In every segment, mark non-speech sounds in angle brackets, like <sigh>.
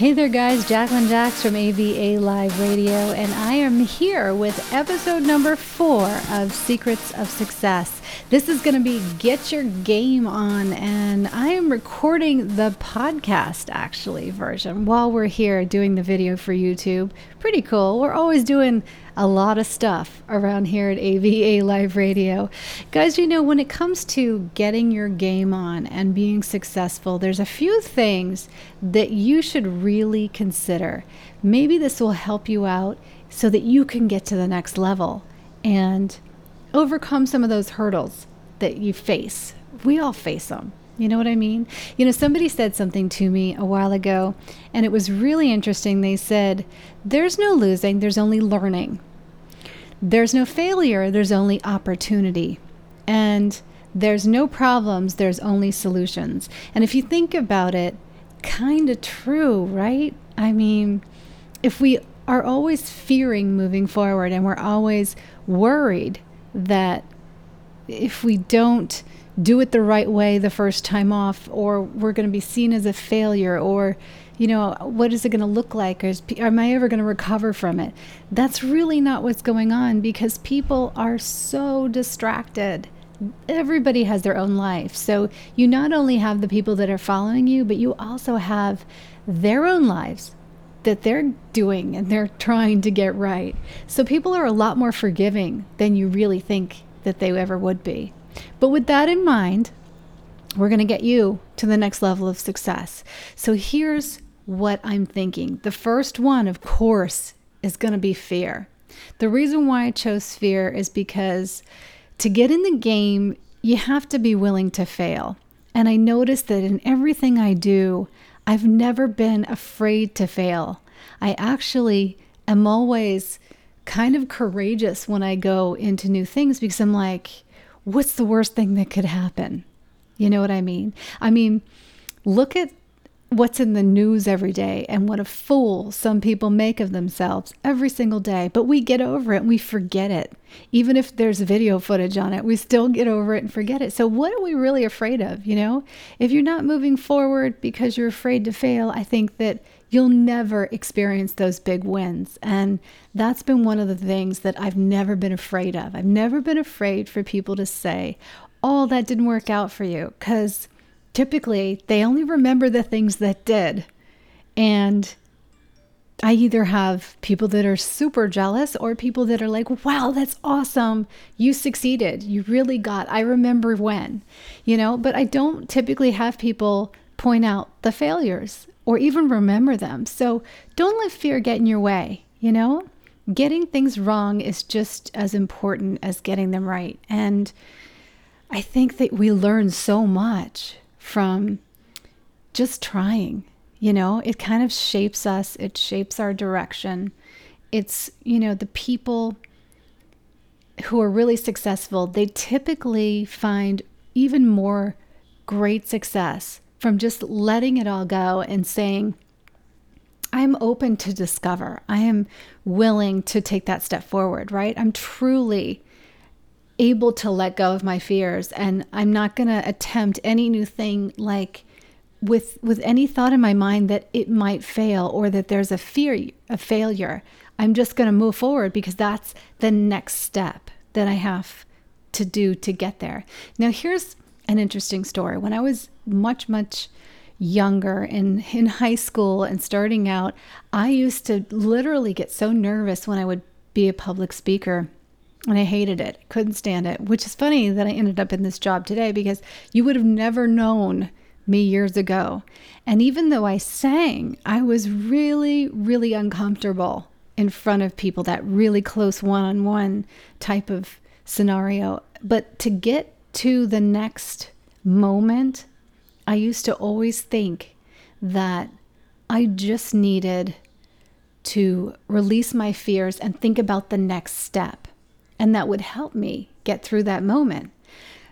Hey there, guys. Jacqueline Jax from AVA Live Radio, and I am here with episode number four of Secrets of Success. This is going to be Get Your Game On, and I am recording the podcast actually version while we're here doing the video for YouTube. Pretty cool. We're always doing a lot of stuff around here at AVA Live Radio. Guys, you know, when it comes to getting your game on and being successful, there's a few things that you should really consider. Maybe this will help you out so that you can get to the next level and overcome some of those hurdles that you face. We all face them. You know what I mean? You know, somebody said something to me a while ago, and it was really interesting. They said, There's no losing, there's only learning. There's no failure, there's only opportunity. And there's no problems, there's only solutions. And if you think about it, kind of true, right? I mean, if we are always fearing moving forward and we're always worried that if we don't do it the right way the first time off, or we're going to be seen as a failure, or you know, what is it going to look like? Or is, am I ever going to recover from it? That's really not what's going on because people are so distracted. Everybody has their own life. So you not only have the people that are following you, but you also have their own lives that they're doing and they're trying to get right. So people are a lot more forgiving than you really think that they ever would be. But with that in mind, we're going to get you to the next level of success. So here's what I'm thinking. The first one, of course, is going to be fear. The reason why I chose fear is because to get in the game, you have to be willing to fail. And I noticed that in everything I do, I've never been afraid to fail. I actually am always kind of courageous when I go into new things because I'm like, what's the worst thing that could happen? You know what I mean? I mean, look at what's in the news every day and what a fool some people make of themselves every single day. But we get over it and we forget it. Even if there's video footage on it, we still get over it and forget it. So, what are we really afraid of? You know, if you're not moving forward because you're afraid to fail, I think that you'll never experience those big wins. And that's been one of the things that I've never been afraid of. I've never been afraid for people to say, Oh, that didn't work out for you. Because typically they only remember the things that did. And I either have people that are super jealous or people that are like, wow, that's awesome. You succeeded. You really got, I remember when, you know, but I don't typically have people point out the failures or even remember them. So don't let fear get in your way, you know? Getting things wrong is just as important as getting them right. And I think that we learn so much from just trying. You know, it kind of shapes us, it shapes our direction. It's, you know, the people who are really successful, they typically find even more great success from just letting it all go and saying, I'm open to discover. I am willing to take that step forward, right? I'm truly able to let go of my fears and I'm not going to attempt any new thing like with with any thought in my mind that it might fail or that there's a fear of failure. I'm just going to move forward because that's the next step that I have to do to get there. Now here's an interesting story. When I was much much younger in <laughs> in high school and starting out, I used to literally get so nervous when I would be a public speaker and I hated it. Couldn't stand it. Which is funny that I ended up in this job today because you would have never known me years ago. And even though I sang, I was really, really uncomfortable in front of people, that really close one on one type of scenario. But to get to the next moment, I used to always think that I just needed to release my fears and think about the next step and that would help me get through that moment.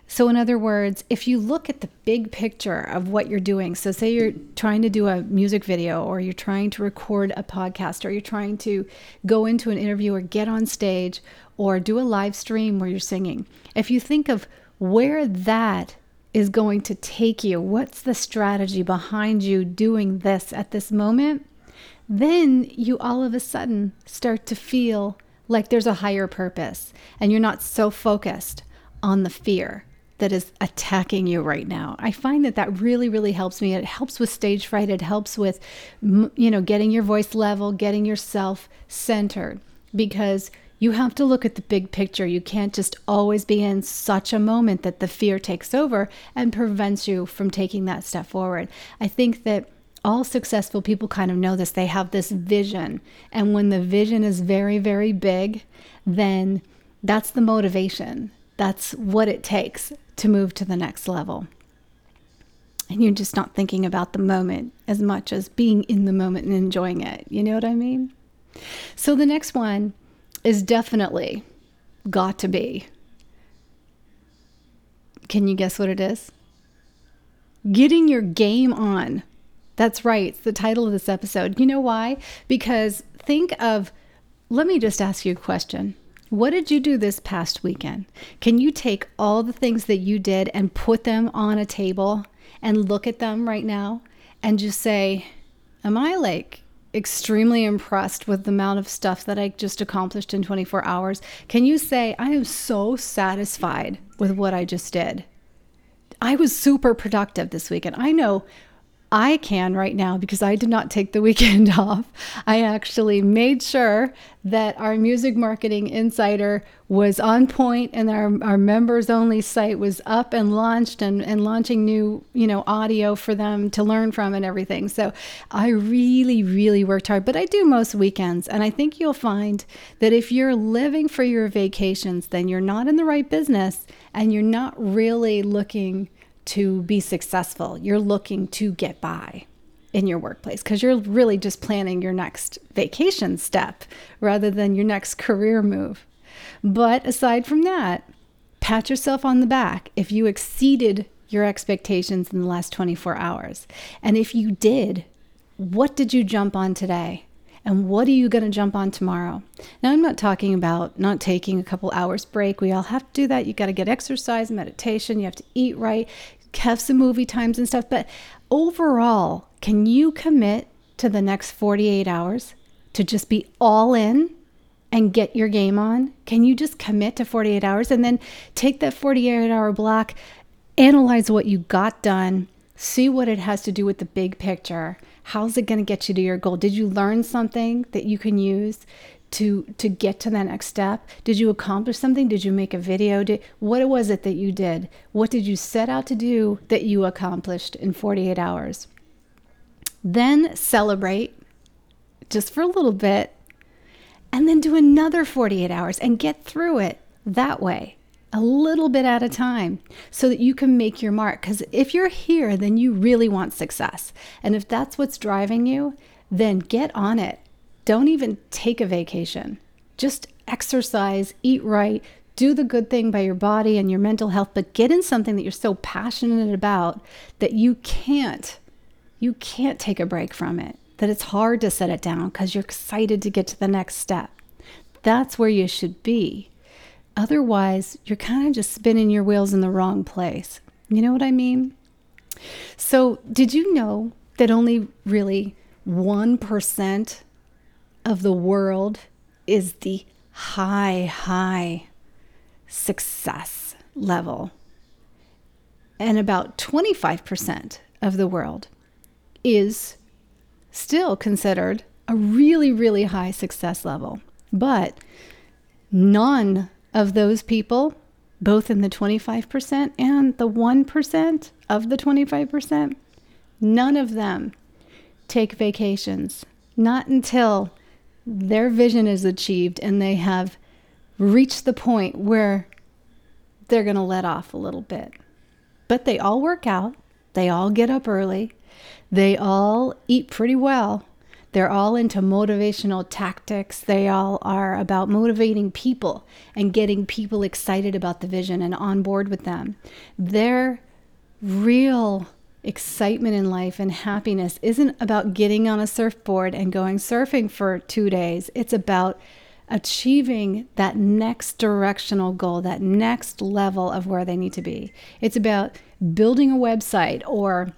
So, in other words, if you look at the big picture of what you're doing, so say you're trying to do a music video, or you're trying to record a podcast, or you're trying to go into an interview, or get on stage, or do a live stream where you're singing, if you think of where that is going to take you, what's the strategy behind you doing this at this moment? then you all of a sudden start to feel like there's a higher purpose and you're not so focused on the fear that is attacking you right now. I find that that really really helps me. It helps with stage fright. It helps with you know getting your voice level, getting yourself centered because you have to look at the big picture. You can't just always be in such a moment that the fear takes over and prevents you from taking that step forward. I think that all successful people kind of know this. They have this vision. And when the vision is very, very big, then that's the motivation. That's what it takes to move to the next level. And you're just not thinking about the moment as much as being in the moment and enjoying it. You know what I mean? So the next one is definitely got to be. Can you guess what it is? Getting your game on that's right. It's the title of this episode. You know why? Because think of, let me just ask you a question. What did you do this past weekend? Can you take all the things that you did and put them on a table and look at them right now and just say, Am I like extremely impressed with the amount of stuff that I just accomplished in 24 hours? Can you say, I am so satisfied with what I just did? I was super productive this weekend. I know I can right now because I did not take the <laughs> weekend off. I actually made sure that our music marketing insider was on point and our, our members only site was up and launched and, and launching new, you know, audio for them to learn from and everything. So I really, really worked hard, but I do most weekends. And I think you'll find that if you're living for your vacations, then you're not in the right business and you're not really looking to be successful. You're looking to get by in your workplace because you're really just planning your next vacation step rather than your next career move. But aside from that, pat yourself on the back if you exceeded your expectations in the last 24 hours. And if you did, what did you jump on today? And what are you going to jump on tomorrow? Now, I'm not talking about not taking a couple hours break. We all have to do that. You got to get exercise, meditation, you have to eat right, have some movie times and stuff. But overall, can you commit to the next 48 hours to just be all in and get your game on? Can you just commit to 48 hours and then take that 48 hour block, analyze what you got done, see what it has to do with the big picture? How's it going to get you to your goal? Did you learn something that you can use? To to get to that next step? Did you accomplish something? Did you make a video? Did what was it that you did? What did you set out to do that you accomplished in 48 hours? Then celebrate just for a little bit and then do another 48 hours and get through it that way a little bit at a time so that you can make your mark. Because if you're here then you really want success. And if that's what's driving you then get on it don't even take a vacation. Just exercise, eat right, do the good thing by your body and your mental health, but get in something that you're so passionate about that you can't you can't take a break from it. That it's hard to set it down because you're excited to get to the next step. That's where you should be. Otherwise, you're kind of just spinning your wheels in the wrong place. You know what I mean? So, did you know that only really 1% of the world is the high, high success level. And about 25% of the world is still considered a really, really high success level. But none of those people, both in the 25% and the 1% of the 25%, none of them take vacations. Not until their vision is achieved and they have reached the point where they're going to let off a little bit. But they all work out, they all get up early, they all eat pretty well. They're all into motivational tactics. They all are about motivating people and getting people excited about the vision and on board with them. Their real excitement in life and happiness isn't about getting on a surfboard and going surfing for two days. It's about achieving that next directional goal, that next level of where they need to be. It's about building a website or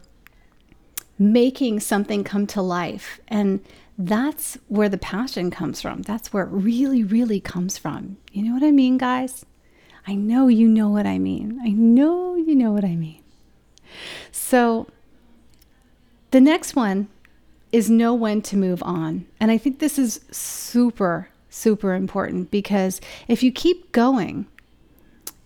making something come to life. And that's where the passion comes from. That's where it really, really comes from. You know what I mean, guys? I know you know what I mean. I know you know what I mean. So, the next one is know when to move on. And I think this is super, super important because if you keep going,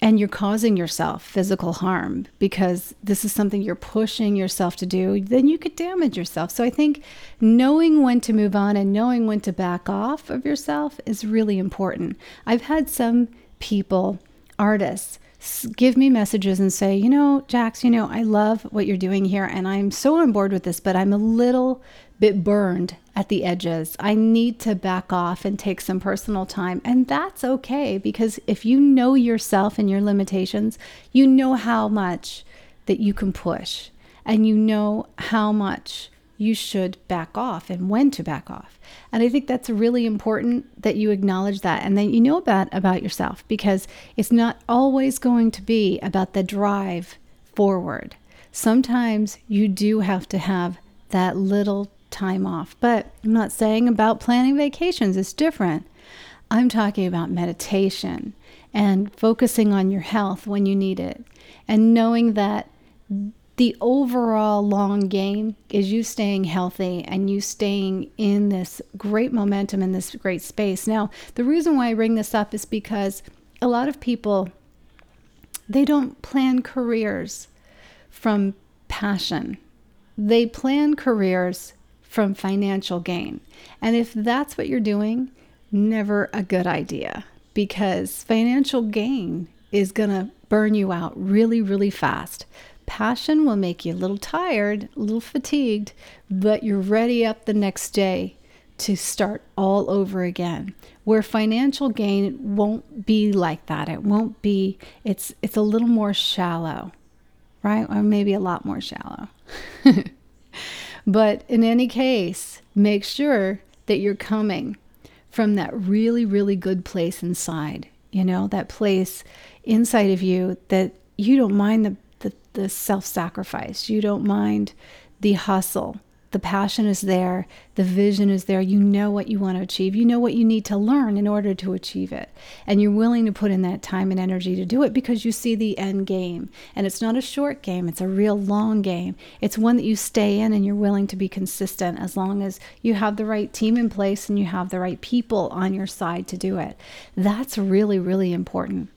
and you're causing yourself physical harm because this is something you're pushing yourself to do, then you could damage yourself. So I think knowing when to move on and knowing when to back off of yourself is really important. I've had some people, artists, give me messages and say, you know, Jax, you know, I love what you're doing here and I'm so on board with this, but I'm a little bit burned at the edges. I need to back off and take some personal time. And that's okay because if you know yourself and your limitations, you know how much that you can push and you know how much you should back off and when to back off. And I think that's really important that you acknowledge that and that you know that about yourself because it's not always going to be about the drive forward. Sometimes you do have to have that little time off. But I'm not saying about planning vacations, it's different. I'm talking about meditation and focusing on your health when you need it and knowing that the overall long game is you staying healthy and you staying in this great momentum in this great space. Now, the reason why I bring this up is because a lot of people they don't plan careers from passion. They plan careers from financial gain. And if that's what you're doing, never a good idea because financial gain is going to burn you out really, really fast. Passion will make you a little tired, a little fatigued, but you're ready up the next day to start all over again. Where financial gain won't be like that. It won't be it's it's a little more shallow, right? Or maybe a lot more shallow. <laughs> But in any case, make sure that you're coming from that really, really good place inside. You know, that place inside of you that you don't mind the, the, the self sacrifice, you don't mind the hustle, the passion is there, the vision is there. You know what you want to achieve, you know what you need to learn in order to achieve it. And you're willing to put in that time and energy to do it because you see the end game. And it's not a short game, it's a real long game. It's one that you stay in and you're willing to be consistent as long as you have the right team in place and you have the right people on your side to do it. That's really, really important.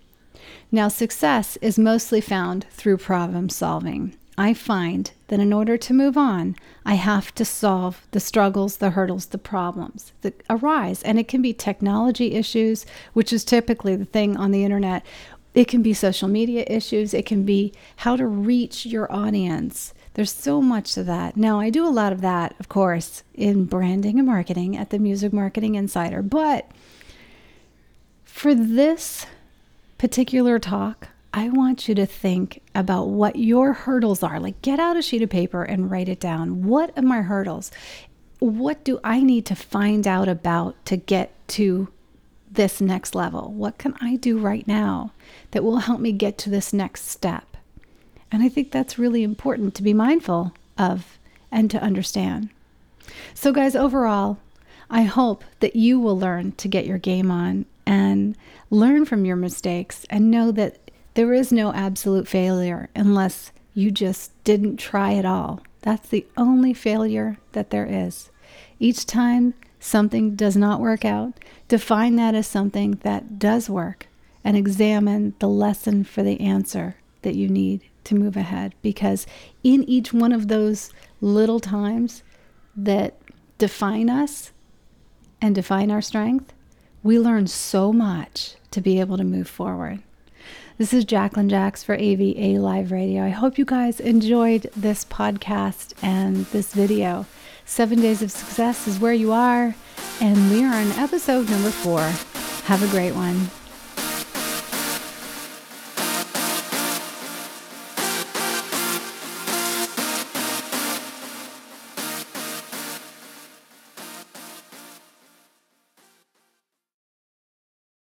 Now, success is mostly found through problem solving. I find that in order to move on, I have to solve the struggles, the hurdles, the problems that arise. And it can be technology issues, which is typically the thing on the internet. It can be social media issues. It can be how to reach your audience. There's so much to that. Now, I do a lot of that, of course, in branding and marketing at the Music Marketing Insider. But for this particular talk, I want you to think about what your hurdles are. Like, get out a sheet of paper and write it down. What are my hurdles? What do I need to find out about to get to this next level? What can I do right now that will help me get to this next step? And I think that's really important to be mindful of and to understand. So, guys, overall, I hope that you will learn to get your game on and learn from your mistakes and know that there is no absolute failure unless you just didn't try at all. That's the only failure that there is. Each time something does not work out, define that as something that does work and examine the lesson for the answer that you need to move ahead. Because in each one of those little times that define us and define our strength, we learn so much to be able to move forward. This is Jacqueline Jax for AVA Live Radio. I hope you guys enjoyed this podcast and this video. Seven Days of Success is where you are, and we are on episode number four. Have a great one.